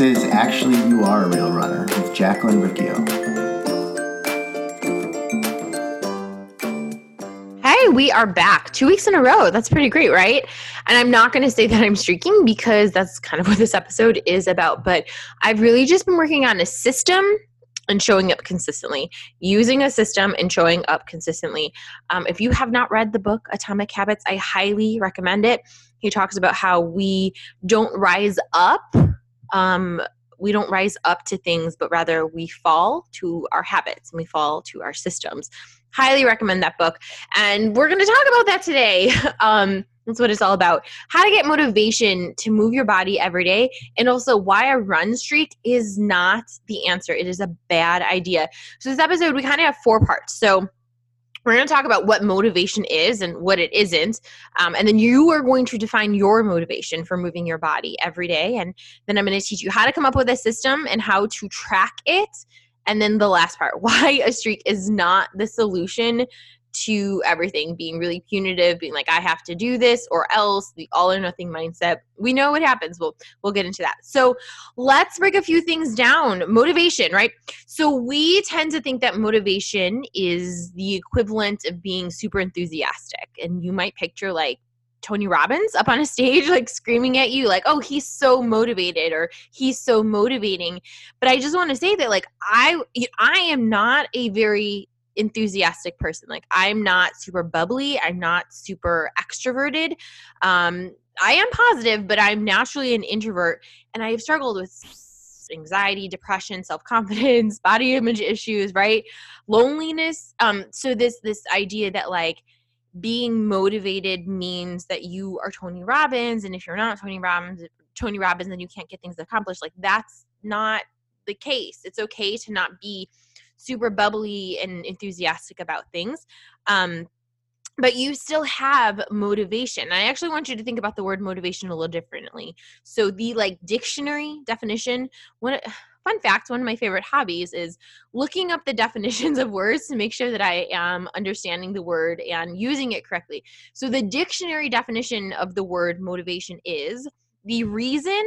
Is Actually You Are a Real Runner with Jacqueline Riccio. Hey, we are back two weeks in a row. That's pretty great, right? And I'm not going to say that I'm streaking because that's kind of what this episode is about. But I've really just been working on a system and showing up consistently, using a system and showing up consistently. Um, if you have not read the book Atomic Habits, I highly recommend it. He talks about how we don't rise up. Um, we don't rise up to things, but rather we fall to our habits and we fall to our systems. Highly recommend that book. And we're going to talk about that today. Um, that's what it's all about. How to get motivation to move your body every day, and also why a run streak is not the answer. It is a bad idea. So, this episode, we kind of have four parts. So, we're going to talk about what motivation is and what it isn't. Um, and then you are going to define your motivation for moving your body every day. And then I'm going to teach you how to come up with a system and how to track it. And then the last part why a streak is not the solution to everything being really punitive being like i have to do this or else the all or nothing mindset. We know what happens. We'll we'll get into that. So let's break a few things down. Motivation right? So we tend to think that motivation is the equivalent of being super enthusiastic. And you might picture like Tony Robbins up on a stage, like screaming at you, like, oh, he's so motivated or he's so motivating. But I just want to say that, like, I I am not a very enthusiastic person. Like I'm not super bubbly. I'm not super extroverted. Um, I am positive, but I'm naturally an introvert, and I have struggled with anxiety, depression, self confidence, body image issues, right? Loneliness. Um, so this this idea that like being motivated means that you are Tony Robbins, and if you're not Tony Robbins, Tony Robbins, then you can't get things accomplished. Like that's not the case. It's okay to not be super bubbly and enthusiastic about things. Um, but you still have motivation. I actually want you to think about the word motivation a little differently. So the like dictionary definition, one fun fact, one of my favorite hobbies is looking up the definitions of words to make sure that I am understanding the word and using it correctly. So the dictionary definition of the word motivation is the reason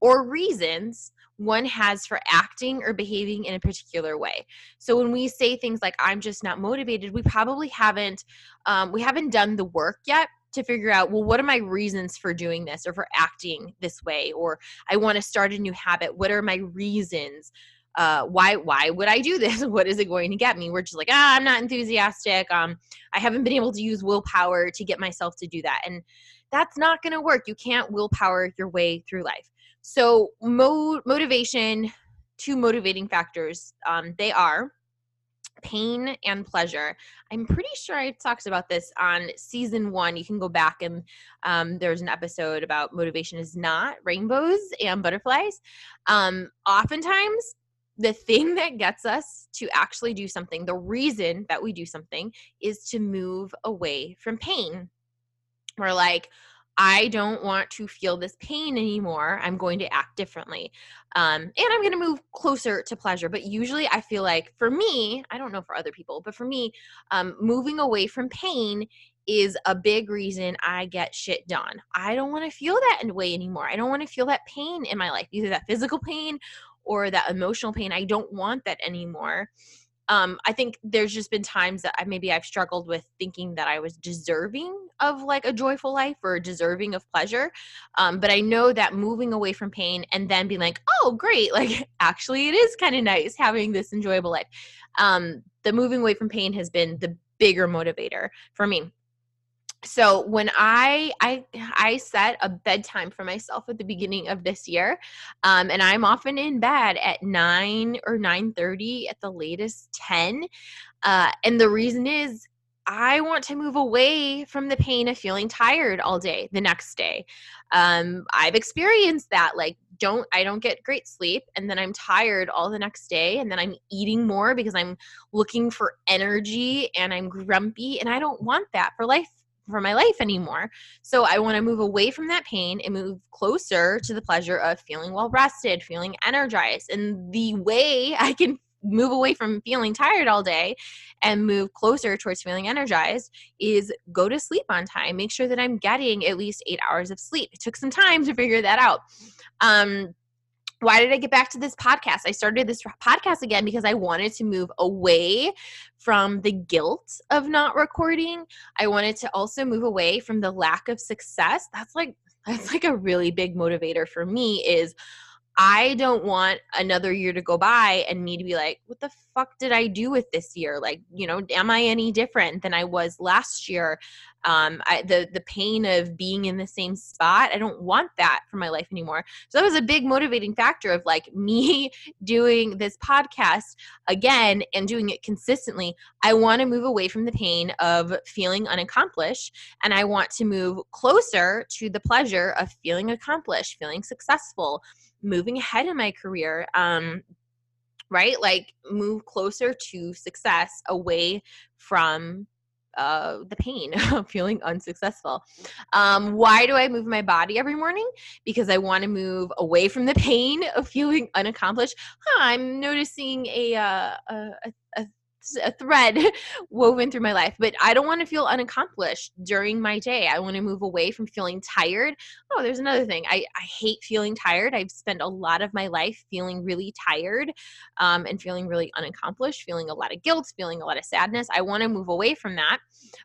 or reasons one has for acting or behaving in a particular way. So when we say things like "I'm just not motivated," we probably haven't um, we haven't done the work yet to figure out well what are my reasons for doing this or for acting this way or i want to start a new habit what are my reasons uh, why why would I do this? What is it going to get me? We're just like, ah, I'm not enthusiastic. Um, I haven't been able to use willpower to get myself to do that, and that's not going to work. You can't willpower your way through life. So, mo- motivation, two motivating factors. Um, they are pain and pleasure. I'm pretty sure I talked about this on season one. You can go back and um, there's an episode about motivation is not rainbows and butterflies. Um, oftentimes, the thing that gets us to actually do something, the reason that we do something is to move away from pain. We're like, I don't want to feel this pain anymore. I'm going to act differently. Um, and I'm going to move closer to pleasure. But usually, I feel like for me, I don't know for other people, but for me, um, moving away from pain is a big reason I get shit done. I don't want to feel that way anymore. I don't want to feel that pain in my life, either that physical pain or that emotional pain. I don't want that anymore um, I think there's just been times that I, maybe I've struggled with thinking that I was deserving of like a joyful life or deserving of pleasure. Um, but I know that moving away from pain and then being like, oh, great, like actually it is kind of nice having this enjoyable life. Um, the moving away from pain has been the bigger motivator for me so when I I I set a bedtime for myself at the beginning of this year, um, and I'm often in bed at nine or nine thirty at the latest ten, uh, and the reason is I want to move away from the pain of feeling tired all day the next day. Um, I've experienced that. Like, don't I don't get great sleep, and then I'm tired all the next day, and then I'm eating more because I'm looking for energy and I'm grumpy, and I don't want that for life for my life anymore. So I want to move away from that pain and move closer to the pleasure of feeling well rested, feeling energized. And the way I can move away from feeling tired all day and move closer towards feeling energized is go to sleep on time. Make sure that I'm getting at least eight hours of sleep. It took some time to figure that out. Um, why did I get back to this podcast? I started this podcast again because I wanted to move away from the guilt of not recording. I wanted to also move away from the lack of success. That's like that's like a really big motivator for me is I don't want another year to go by and me to be like, what the fuck did I do with this year? Like, you know, am I any different than I was last year? Um, I, the the pain of being in the same spot, I don't want that for my life anymore. So that was a big motivating factor of like me doing this podcast again and doing it consistently. I want to move away from the pain of feeling unaccomplished, and I want to move closer to the pleasure of feeling accomplished, feeling successful moving ahead in my career um right like move closer to success away from uh, the pain of feeling unsuccessful. Um, why do I move my body every morning? Because I want to move away from the pain of feeling unaccomplished. Huh, I'm noticing a, uh, a, a, a thread woven through my life, but I don't want to feel unaccomplished during my day. I want to move away from feeling tired. Oh, there's another thing. I, I hate feeling tired. I've spent a lot of my life feeling really tired um, and feeling really unaccomplished, feeling a lot of guilt, feeling a lot of sadness. I want to move away from that.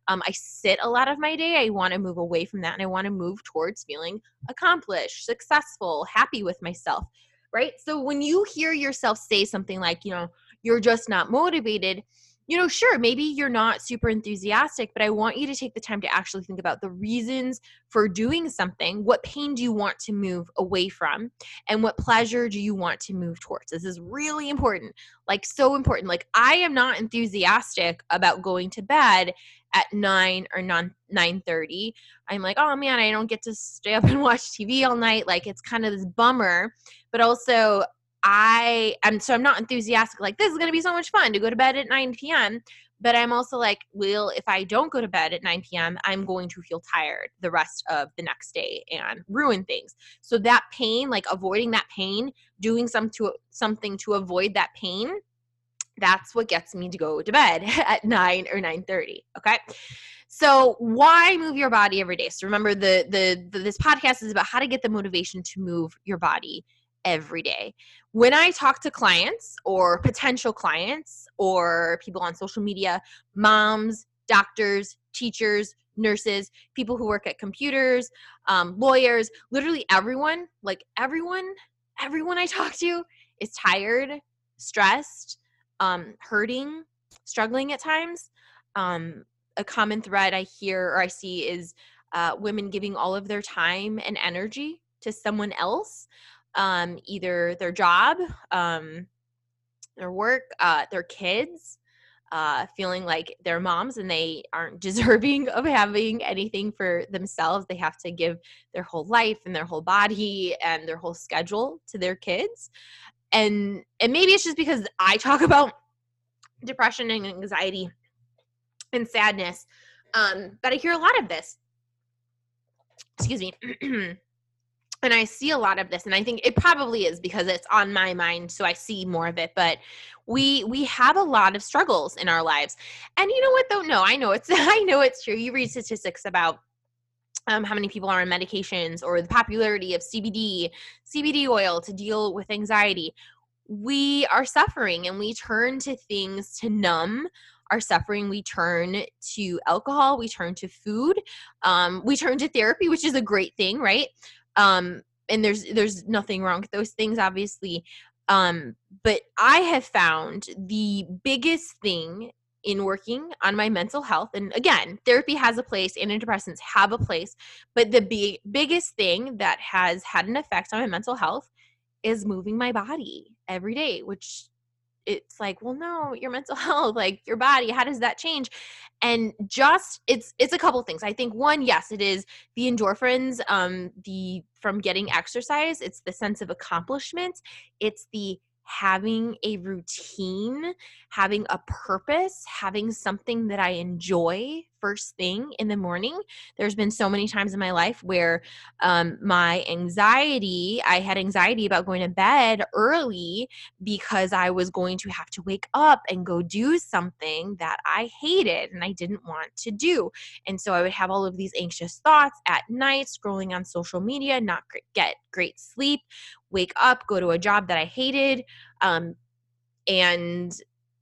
Um, I sit a lot of my day. I want to move away from that and I want to move towards feeling accomplished, successful, happy with myself. Right. So when you hear yourself say something like, you know, you're just not motivated, you know, sure, maybe you're not super enthusiastic, but I want you to take the time to actually think about the reasons for doing something. What pain do you want to move away from? And what pleasure do you want to move towards? This is really important, like, so important. Like, I am not enthusiastic about going to bed at 9 or 9 9:30 I'm like oh man I don't get to stay up and watch TV all night like it's kind of this bummer but also I am so I'm not enthusiastic like this is going to be so much fun to go to bed at 9 p.m. But I'm also like, well, if I don't go to bed at 9 p.m., I'm going to feel tired the rest of the next day and ruin things. So that pain, like avoiding that pain, doing some to something to avoid that pain, that's what gets me to go to bed at 9 or 9:30. Okay. So why move your body every day? So remember the, the the this podcast is about how to get the motivation to move your body every day. When I talk to clients or potential clients or people on social media, moms, doctors, teachers, nurses, people who work at computers, um, lawyers, literally everyone, like everyone, everyone I talk to is tired, stressed, um, hurting, struggling at times. Um, a common thread I hear or I see is uh, women giving all of their time and energy to someone else um, either their job, um, their work, uh, their kids, uh, feeling like they're moms and they aren't deserving of having anything for themselves. They have to give their whole life and their whole body and their whole schedule to their kids. And and maybe it's just because I talk about depression and anxiety and sadness. Um, but I hear a lot of this. Excuse me. and I see a lot of this and I think it probably is because it's on my mind so I see more of it but we we have a lot of struggles in our lives. And you know what though? No I know it's I know it's true. You read statistics about um, how many people are on medications or the popularity of CBD CBD oil to deal with anxiety. We are suffering and we turn to things to numb our suffering. We turn to alcohol. We turn to food. Um, we turn to therapy which is a great thing right um and there's there's nothing wrong with those things obviously um but i have found the biggest thing in working on my mental health and again therapy has a place antidepressants have a place but the big, biggest thing that has had an effect on my mental health is moving my body every day which it's like well no your mental health like your body how does that change? And just it's it's a couple things. I think one yes it is the endorphins um the from getting exercise it's the sense of accomplishment it's the having a routine having a purpose having something that i enjoy first thing in the morning. There's been so many times in my life where um, my anxiety, I had anxiety about going to bed early because I was going to have to wake up and go do something that I hated and I didn't want to do. And so I would have all of these anxious thoughts at night, scrolling on social media, not get great sleep, wake up, go to a job that I hated. Um, and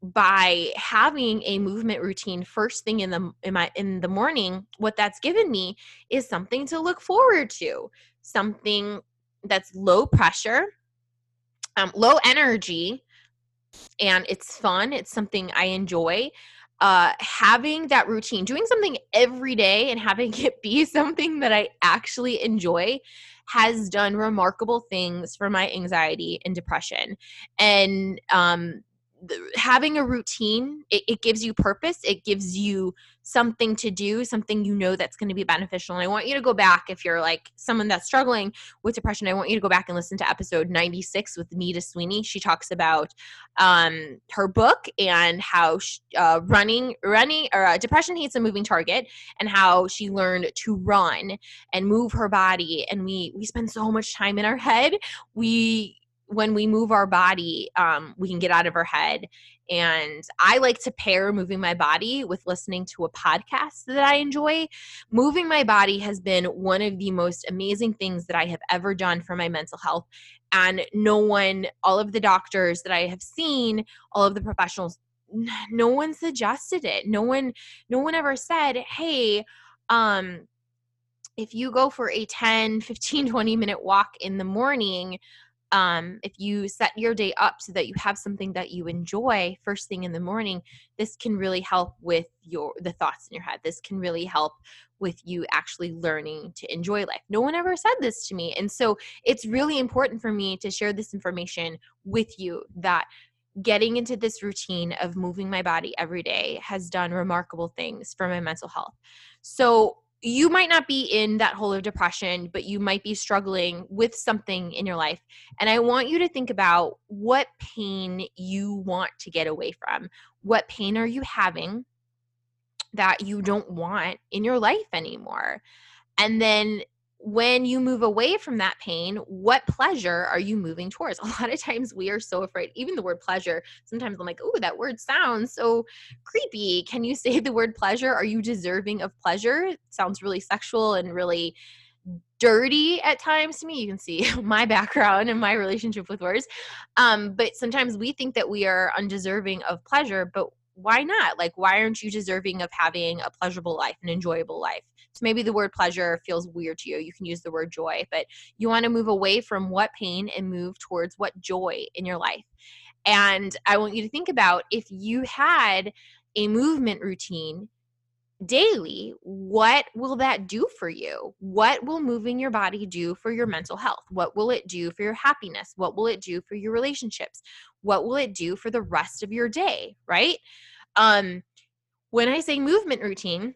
by having a movement routine first thing in the in my in the morning what that's given me is something to look forward to something that's low pressure um, low energy and it's fun it's something i enjoy uh, having that routine doing something every day and having it be something that i actually enjoy has done remarkable things for my anxiety and depression. And um, having a routine it, it, gives you purpose it gives you something to do something you know that's going to be beneficial and i want you to go back if you're like someone that's struggling with depression i want you to go back and listen to episode 96 with nita sweeney. She talks about um, her book and how she, uh, running running or uh, depression hates a moving target and how she learned to run and move her body and we we spend so much time in our head. We when we move our body, um, we can get out of our head. And I like to pair moving my body with listening to a podcast that I enjoy. Moving my body has been one of the most amazing things that I have ever done for my mental health. And no one, all of the doctors that I have seen, all of the professionals, no one suggested it. No one, no one ever said, hey, um, if you go for a 10, 15, 20 minute walk in the morning, um, if you set your day up so that you have something that you enjoy first thing in the morning this can really help with your the thoughts in your head. This can really help with you actually learning to enjoy life. No one ever said this to me and so it's really important for me to share this information with you that getting into this routine of moving my body every day has done remarkable things for my mental health. So you might not be in that hole of depression, but you might be struggling with something in your life. And I want you to think about what pain you want to get away from. What pain are you having that you don't want in your life anymore? And then when you move away from that pain, what pleasure are you moving towards? A lot of times we are so afraid, even the word pleasure. Sometimes I'm like, oh, that word sounds so creepy. Can you say the word pleasure? Are you deserving of pleasure? It sounds really sexual and really dirty at times to me. You can see my background and my relationship with words. Um, but sometimes we think that we are undeserving of pleasure, but why not? Like, why aren't you deserving of having a pleasurable life, an enjoyable life? So maybe the word pleasure feels weird to you. You can use the word joy, but you want to move away from what pain and move towards what joy in your life. And I want you to think about if you had a movement routine daily, what will that do for you? What will moving your body do for your mental health? What will it do for your happiness? What will it do for your relationships? What will it do for the rest of your day, right? Um when I say movement routine,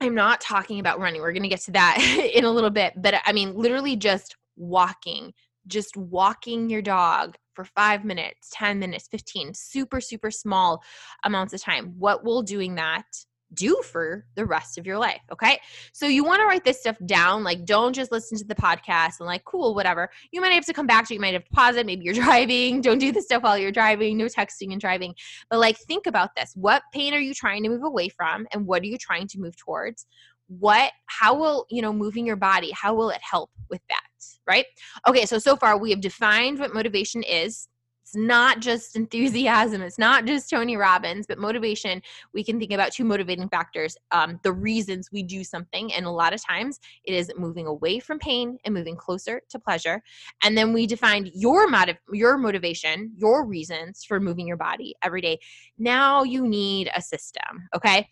I'm not talking about running. We're going to get to that in a little bit, but I mean literally just walking, just walking your dog for 5 minutes, 10 minutes, 15, super super small amounts of time. What will doing that do for the rest of your life. Okay. So you want to write this stuff down. Like, don't just listen to the podcast and, like, cool, whatever. You might have to come back to it. You might have to pause it. Maybe you're driving. Don't do this stuff while you're driving. No texting and driving. But, like, think about this. What pain are you trying to move away from? And what are you trying to move towards? What, how will, you know, moving your body, how will it help with that? Right. Okay. So, so far we have defined what motivation is it's not just enthusiasm. It's not just Tony Robbins, but motivation. We can think about two motivating factors um, the reasons we do something. And a lot of times it is moving away from pain and moving closer to pleasure. And then we define your, motiv- your motivation, your reasons for moving your body every day. Now you need a system, okay?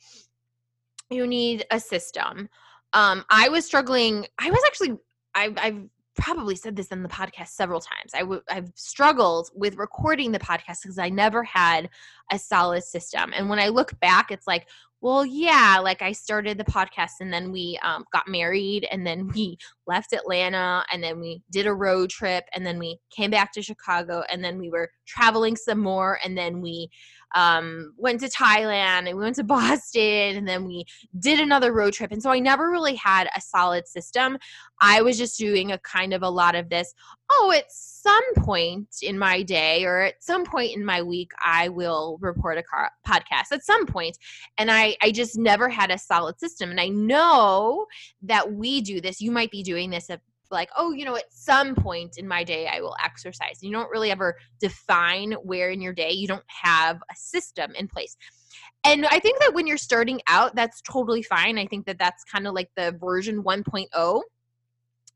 You need a system. Um, I was struggling. I was actually I've, I've probably said this in the podcast several times. i w- I've struggled with recording the podcast because I never had a solid system. And when I look back, it's like, well, yeah, like I started the podcast and then we um, got married and then we left Atlanta and then we did a road trip and then we came back to Chicago and then we were traveling some more and then we um, went to Thailand and we went to Boston and then we did another road trip. And so I never really had a solid system. I was just doing a kind of a lot of this. Oh, at some point in my day or at some point in my week, I will report a car- podcast at some point. And I, I just never had a solid system. And I know that we do this. You might be doing this at like, oh, you know, at some point in my day, I will exercise. You don't really ever define where in your day you don't have a system in place. And I think that when you're starting out, that's totally fine. I think that that's kind of like the version 1.0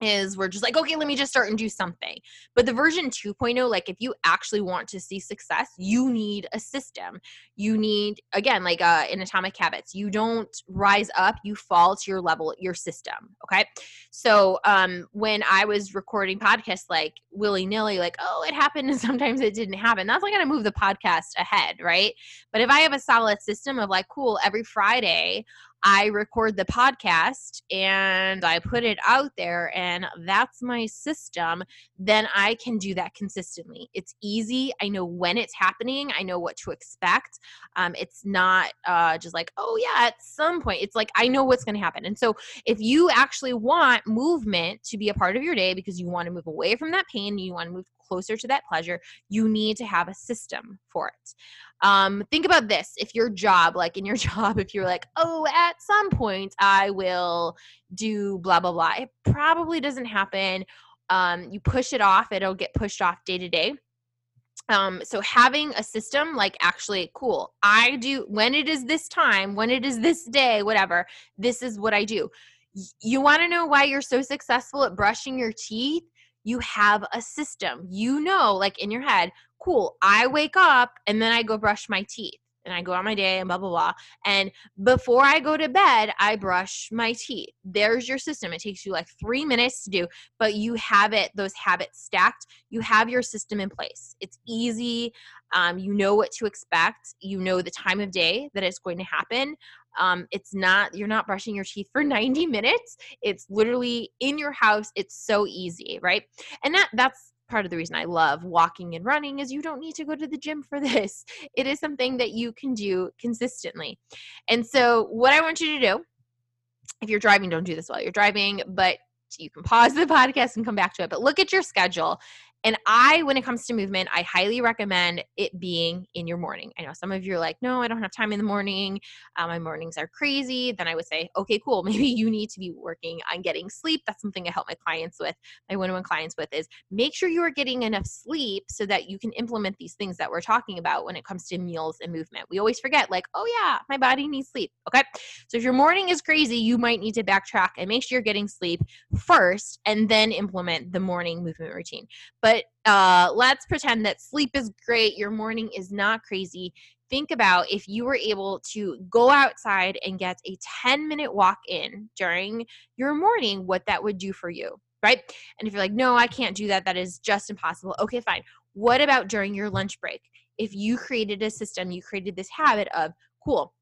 is we're just like okay let me just start and do something. But the version 2.0 like if you actually want to see success you need a system. You need again like uh, in atomic habits. You don't rise up you fall to your level your system okay? So um when i was recording podcasts like willy-nilly like oh it happened and sometimes it didn't happen. That's not going to move the podcast ahead right? But if i have a solid system of like cool every friday I record the podcast and I put it out there, and that's my system, then I can do that consistently. It's easy. I know when it's happening, I know what to expect. Um, it's not uh, just like, oh, yeah, at some point, it's like I know what's going to happen. And so, if you actually want movement to be a part of your day because you want to move away from that pain, you want to move closer to that pleasure, you need to have a system for it. Um, think about this if your job, like in your job, if you're like, oh, at some point I will do blah, blah, blah, it probably doesn't happen. Um, you push it off, it'll get pushed off day to day. Um, so having a system like actually cool i do when it is this time when it is this day whatever this is what i do you want to know why you're so successful at brushing your teeth you have a system. You know, like in your head, cool, I wake up and then I go brush my teeth and I go on my day and blah, blah, blah. And before I go to bed, I brush my teeth. There's your system. It takes you like three minutes to do, but you have it, those habits stacked. You have your system in place. It's easy. Um, you know what to expect. You know the time of day that it's going to happen. Um, it's not, you're not brushing your teeth for 90 minutes. It's literally in your house. It's so easy, right? And that, that's, part of the reason I love walking and running is you don't need to go to the gym for this. It is something that you can do consistently. And so, what I want you to do, if you're driving, don't do this while you're driving, but you can pause the podcast and come back to it. But look at your schedule and I, when it comes to movement, I highly recommend it being in your morning. I know some of you are like, no, I don't have time in the morning. Uh, my mornings are crazy. Then I would say, okay, cool. Maybe you need to be working on getting sleep. That's something I help my clients with, my one on one clients with, is make sure you are getting enough sleep so that you can implement these things that we're talking about when it comes to meals and movement. We always forget, like, oh, yeah, my body needs sleep. Okay. So if your morning is crazy, you might need to backtrack and make sure you're getting sleep first and then implement the morning movement routine. But but uh, let's pretend that sleep is great, your morning is not crazy. Think about if you were able to go outside and get a 10 minute walk in during your morning, what that would do for you, right? And if you're like, no, I can't do that, that is just impossible. Okay, fine. What about during your lunch break? If you created a system, you created this habit of, cool,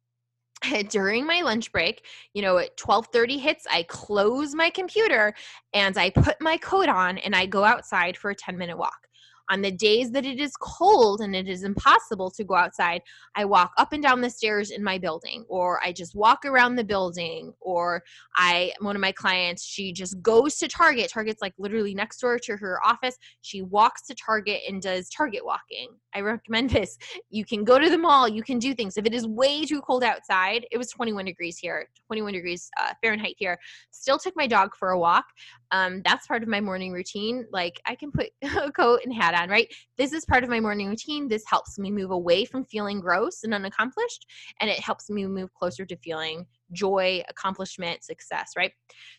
during my lunch break you know at 12:30 hits I close my computer and I put my coat on and I go outside for a 10 minute walk on the days that it is cold and it is impossible to go outside, I walk up and down the stairs in my building, or I just walk around the building, or I, one of my clients, she just goes to Target. Target's like literally next door to her office. She walks to Target and does Target walking. I recommend this. You can go to the mall, you can do things. If it is way too cold outside, it was 21 degrees here, 21 degrees uh, Fahrenheit here. Still took my dog for a walk. Um, that's part of my morning routine. Like I can put a coat and hat on, right? This is part of my morning routine. This helps me move away from feeling gross and unaccomplished, and it helps me move closer to feeling joy, accomplishment, success, right?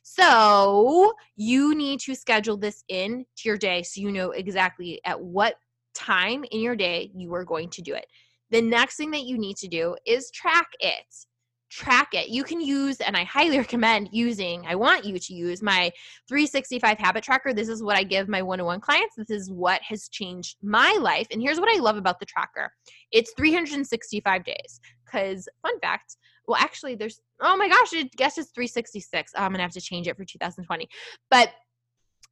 So you need to schedule this in to your day so you know exactly at what time in your day you are going to do it. The next thing that you need to do is track it track it. You can use, and I highly recommend using, I want you to use my 365 habit tracker. This is what I give my one on one clients. This is what has changed my life. And here's what I love about the tracker it's 365 days. Because, fun fact, well, actually, there's, oh my gosh, I guess it's 366. Oh, I'm going to have to change it for 2020. But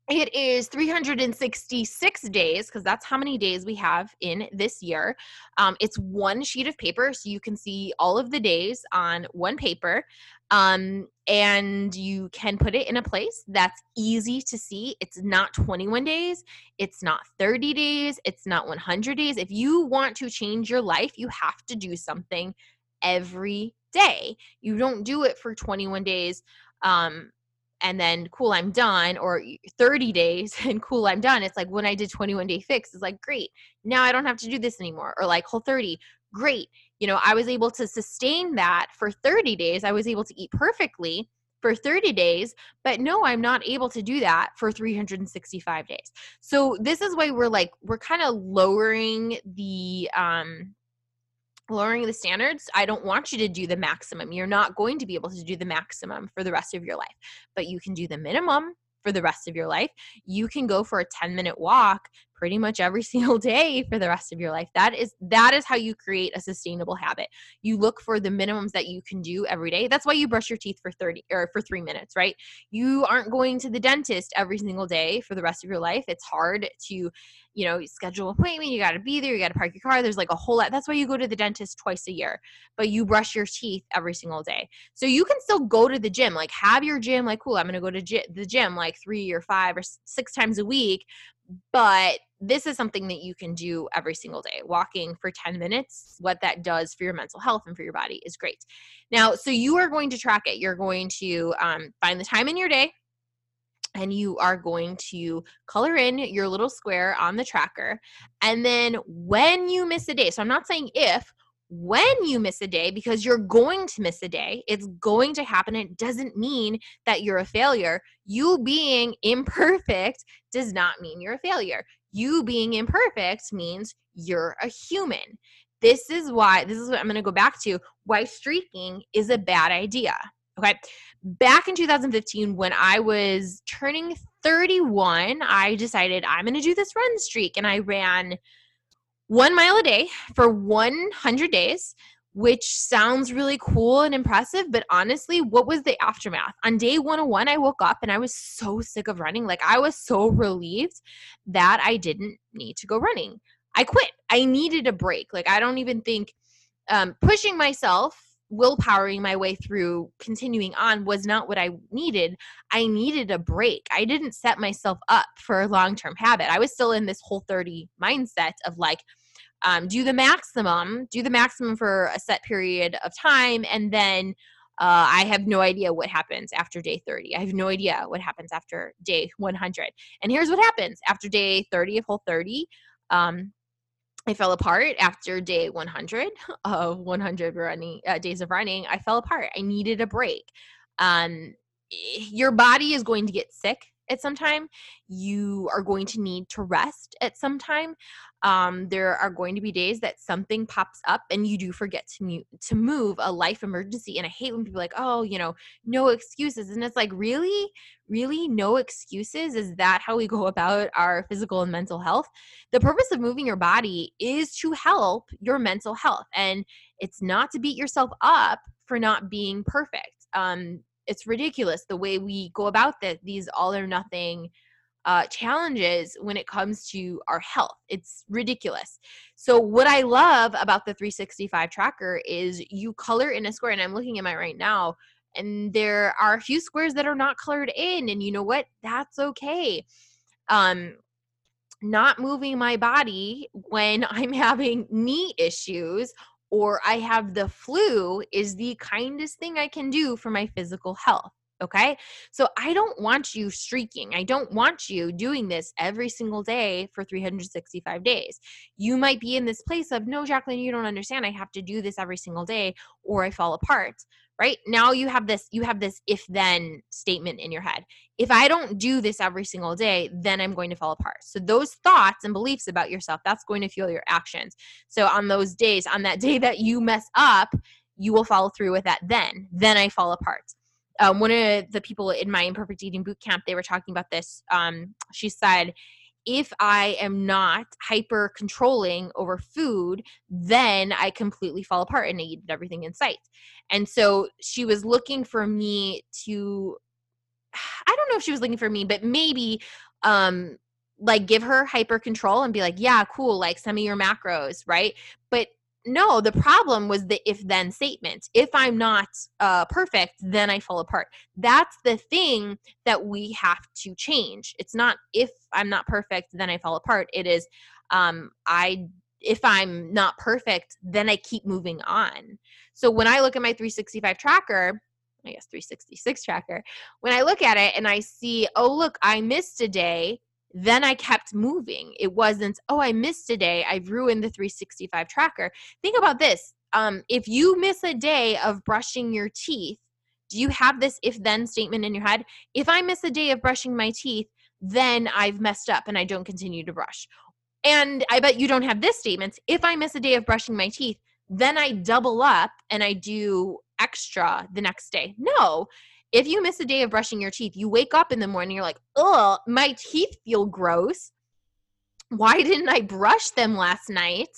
it is 366 days because that's how many days we have in this year. Um, it's one sheet of paper, so you can see all of the days on one paper. Um, and you can put it in a place that's easy to see. It's not 21 days, it's not 30 days, it's not 100 days. If you want to change your life, you have to do something every day. You don't do it for 21 days. Um, and then cool i'm done or 30 days and cool i'm done it's like when i did 21 day fix it's like great now i don't have to do this anymore or like whole 30 great you know i was able to sustain that for 30 days i was able to eat perfectly for 30 days but no i'm not able to do that for 365 days. So this is why we're like we're kind of lowering the um lowering the standards i don't want you to do the maximum. You're not going to be able to do the maximum for the rest of your life but you can do the minimum for the rest of your life. You can go for a 10 minute walk pretty much every single day for the rest of your life. That is that is how you create a sustainable habit. You look for the minimums that you can do every day. That's why you brush your teeth for 30 or for 3 minutes right? You aren't going to the dentist every single day for the rest of your life. It's hard to you know schedule an appointment. You got to be there. You got to park your car. There's like a whole lot. That's why you go to the dentist twice a year but you brush your teeth every single day. So you can still go to the gym like have your gym like cool i'm going to go to the gym like 3 or 5 or 6 times a week but this is something that you can do every single day. Walking for 10 minutes, what that does for your mental health and for your body is great. Now, so you are going to track it. You're going to um, find the time in your day and you are going to color in your little square on the tracker. And then when you miss a day, so I'm not saying if, when you miss a day because you're going to miss a day. It's going to happen. It doesn't mean that you're a failure. You being imperfect does not mean you're a failure. You being imperfect means you're a human. This is why, this is what I'm going to go back to why streaking is a bad idea. Okay. Back in 2015, when I was turning 31, I decided I'm going to do this run streak. And I ran one mile a day for 100 days, which sounds really cool and impressive. But honestly, what was the aftermath? On day 101, I woke up and I was so sick of running. Like, I was so relieved that I didn't need to go running. I quit. I needed a break. Like, I don't even think um, pushing myself willpowering my way through continuing on was not what I needed. I needed a break. I didn't set myself up for a long term habit. I was still in this whole 30 mindset of like, um, do the maximum, do the maximum for a set period of time, and then uh, I have no idea what happens after day 30. I have no idea what happens after day 100. And here's what happens after day 30 of whole 30. Um, I fell apart after day 100 of 100 running uh, days of running. I fell apart. I needed a break. Um, your body is going to get sick at some time. You are going to need to rest at some time. Um, there are going to be days that something pops up and you do forget to mute, to move a life emergency. And I hate when people like, oh, you know, no excuses. And it's like, really, really, no excuses. Is that how we go about our physical and mental health? The purpose of moving your body is to help your mental health, and it's not to beat yourself up for not being perfect. Um, it's ridiculous the way we go about this, these all or nothing uh, challenges when it comes to our health. It's ridiculous. So, what I love about the 365 tracker is you color in a square, and I'm looking at mine right now, and there are a few squares that are not colored in, and you know what? That's okay. Um, not moving my body when I'm having knee issues or I have the flu is the kindest thing I can do for my physical health. Okay. So I don't want you streaking. I don't want you doing this every single day for 365 days. You might be in this place of, no, Jacqueline, you don't understand. I have to do this every single day or I fall apart right now you have this you have this if then statement in your head if i don't do this every single day then i'm going to fall apart so those thoughts and beliefs about yourself that's going to fuel your actions so on those days on that day that you mess up you will follow through with that then then i fall apart um, one of the people in my imperfect eating boot camp they were talking about this um, she said if I am not hyper controlling over food, then I completely fall apart and I eat everything in sight. And so she was looking for me to I don't know if she was looking for me, but maybe um like give her hyper control and be like yeah cool like send me your macros right but no the problem was the if then statement. If i'm not uh, perfect then i fall apart. That's the thing that we have to change. It's not if i'm not perfect then i fall apart. It is um i if i'm not perfect then i keep moving on. So when i look at my 365 tracker I guess 366 tracker. When I look at it and I see, oh, look, I missed a day, then I kept moving. It wasn't, oh, I missed a day. I've ruined the 365 tracker. Think about this. Um, if you miss a day of brushing your teeth, do you have this if then statement in your head? If I miss a day of brushing my teeth, then I've messed up and I don't continue to brush. And I bet you don't have this statement. If I miss a day of brushing my teeth, then I double up and I do extra the next day. No. If you miss a day of brushing your teeth, you wake up in the morning, you're like, oh, my teeth feel gross. Why didn't I brush them last night?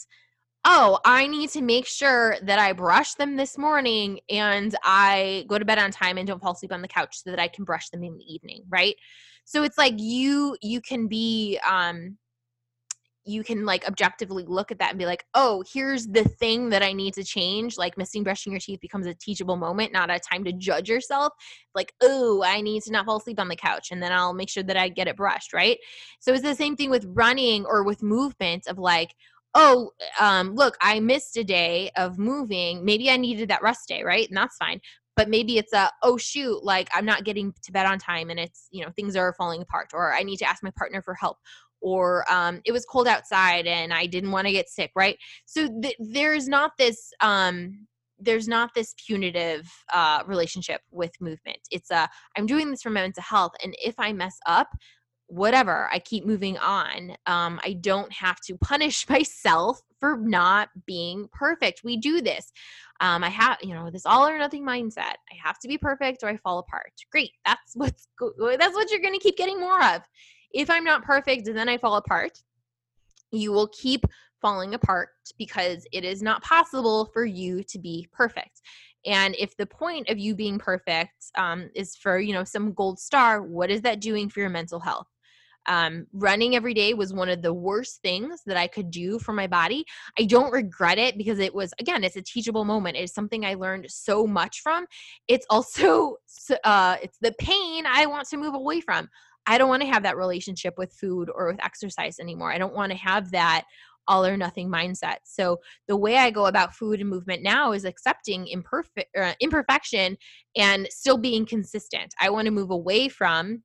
Oh, I need to make sure that I brush them this morning and I go to bed on time and don't fall asleep on the couch so that I can brush them in the evening, right? So it's like you you can be um you can like objectively look at that and be like, oh, here's the thing that I need to change. Like missing brushing your teeth becomes a teachable moment, not a time to judge yourself. Like, oh, I need to not fall asleep on the couch and then I'll make sure that I get it brushed, right? So it's the same thing with running or with movement of like, oh, um, look, I missed a day of moving. Maybe I needed that rest day, right? And that's fine but maybe it's a oh shoot like i'm not getting to bed on time and it's you know things are falling apart or i need to ask my partner for help or um, it was cold outside and I didn't want to get sick, right? So th- there's not this um, there's not this punitive uh, relationship with movement. It's a I'm doing this for my mental health, and if I mess up, whatever, I keep moving on. Um, I don't have to punish myself for not being perfect. We do this. Um, I have, you know, this all or nothing mindset. I have to be perfect or I fall apart. Great. That's what's that's what you're going to keep getting more of if I'm not perfect then I fall apart, you will keep falling apart because it is not possible for you to be perfect. And if the point of you being perfect um, is for, you know, some gold star, what is that doing for your mental health? Um, running every day was one of the worst things that I could do for my body. I don't regret it because it was, again, it's a teachable moment. It's something I learned so much from. It's also, uh, it's the pain I want to move away from. I don't want to have that relationship with food or with exercise anymore. I don't want to have that all or nothing mindset. So the way I go about food and movement now is accepting imperfect uh, imperfection and still being consistent. I want to move away from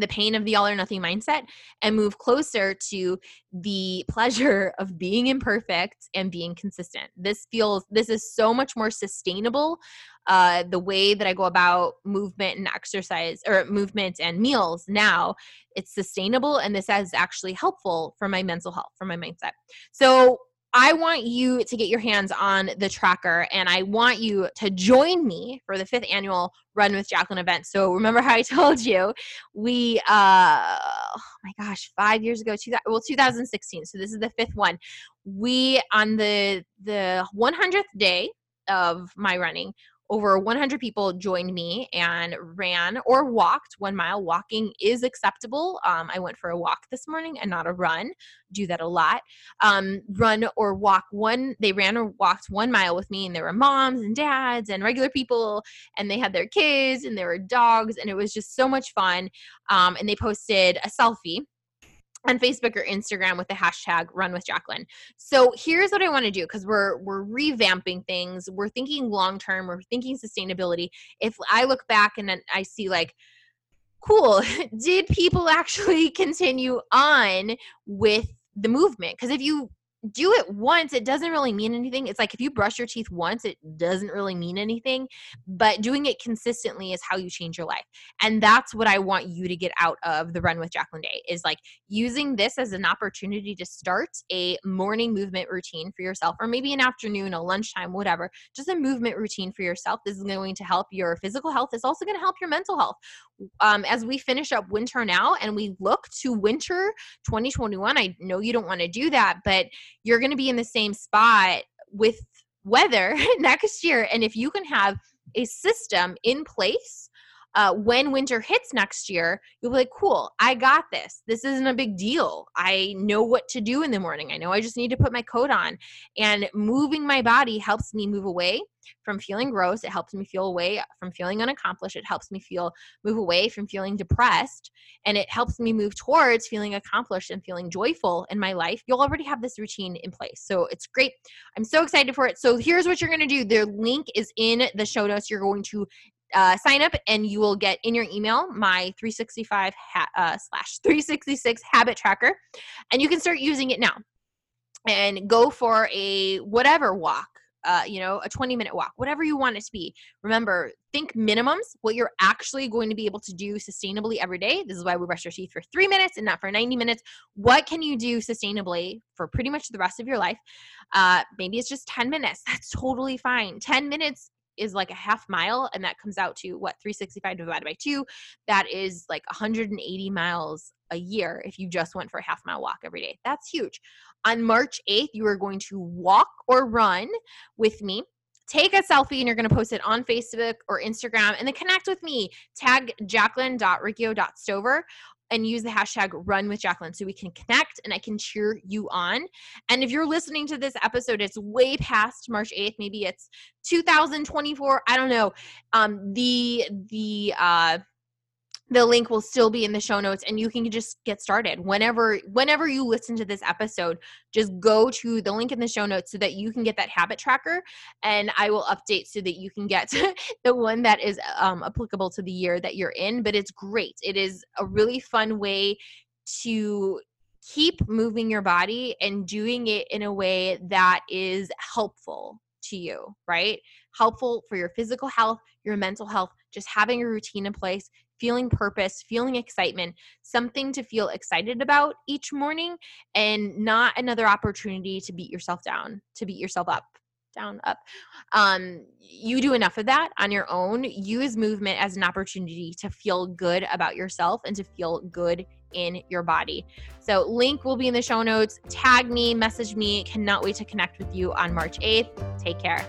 the pain of the all or nothing mindset and move closer to the pleasure of being imperfect and being consistent. This feels, this is so much more sustainable. Uh, the way that I go about movement and exercise or movement and meals now, it's sustainable and this is actually helpful for my mental health, for my mindset. So, I want you to get your hands on the tracker and I want you to join me for the fifth annual Run with Jacqueline event. So remember how I told you we, uh, oh my gosh, five years ago, two, well, 2016. So this is the fifth one. We, on the, the 100th day of my running, over 100 people joined me and ran or walked one mile. Walking is acceptable. Um, I went for a walk this morning and not a run. Do that a lot. Um, run or walk one. They ran or walked one mile with me, and there were moms and dads and regular people, and they had their kids and there were dogs, and it was just so much fun. Um, and they posted a selfie on Facebook or Instagram with the hashtag run with Jacqueline. So here's what I want to do because we're we're revamping things. We're thinking long term, we're thinking sustainability. If I look back and then I see like cool, did people actually continue on with the movement? Because if you do it once, it doesn't really mean anything. It's like if you brush your teeth once, it doesn't really mean anything. But doing it consistently is how you change your life. And that's what I want you to get out of the Run with Jacqueline Day is like using this as an opportunity to start a morning movement routine for yourself, or maybe an afternoon, a lunchtime, whatever. Just a movement routine for yourself. This is going to help your physical health. It's also going to help your mental health. Um, as we finish up winter now and we look to winter 2021, I know you don't want to do that, but you're going to be in the same spot with weather next year. And if you can have a system in place uh, when winter hits next year, you'll be like, cool, I got this. This isn't a big deal. I know what to do in the morning. I know I just need to put my coat on. And moving my body helps me move away from feeling gross. It helps me feel away from feeling unaccomplished. It helps me feel move away from feeling depressed. And it helps me move towards feeling accomplished and feeling joyful in my life. You'll already have this routine in place. So it's great. I'm so excited for it. So here's what you're going to do. The link is in the show notes. You're going to uh, sign up and you will get in your email my 365 ha- uh, slash 366 habit tracker and you can start using it now and go for a whatever walk uh, you know, a 20 minute walk, whatever you want it to be. Remember, think minimums, what you're actually going to be able to do sustainably every day. This is why we brush our teeth for three minutes and not for 90 minutes. What can you do sustainably for pretty much the rest of your life? Uh, maybe it's just 10 minutes. That's totally fine. 10 minutes is like a half mile and that comes out to what 365 divided by 2 that is like 180 miles a year if you just went for a half mile walk every day. That's huge. On march 8th you are going to walk or run with me. Take a selfie and you're going to post it on Facebook or Instagram and then connect with me. Tag jacqueline.riccio.stover and use the hashtag run with Jacqueline so we can connect and I can cheer you on. And if you're listening to this episode, it's way past March 8th, maybe it's 2024, I don't know. Um, the the uh the link will still be in the show notes and you can just get started. Whenever whenever you listen to this episode just go to the link in the show notes so that you can get that habit tracker and i will update so that you can get the one that is um, applicable to the year that you're in but it's great. It is a really fun way to keep moving your body and doing it in a way that is helpful to you right? Helpful for your physical health your mental health just having a routine in place feeling purpose, feeling excitement, something to feel excited about each morning, and not another opportunity to beat yourself down, to beat yourself up down up. Um you do enough of that on your own use movement as an opportunity to feel good about yourself and to feel good in your body. So link will be in the show notes. Tag me message me cannot wait to connect with you on march 8th take care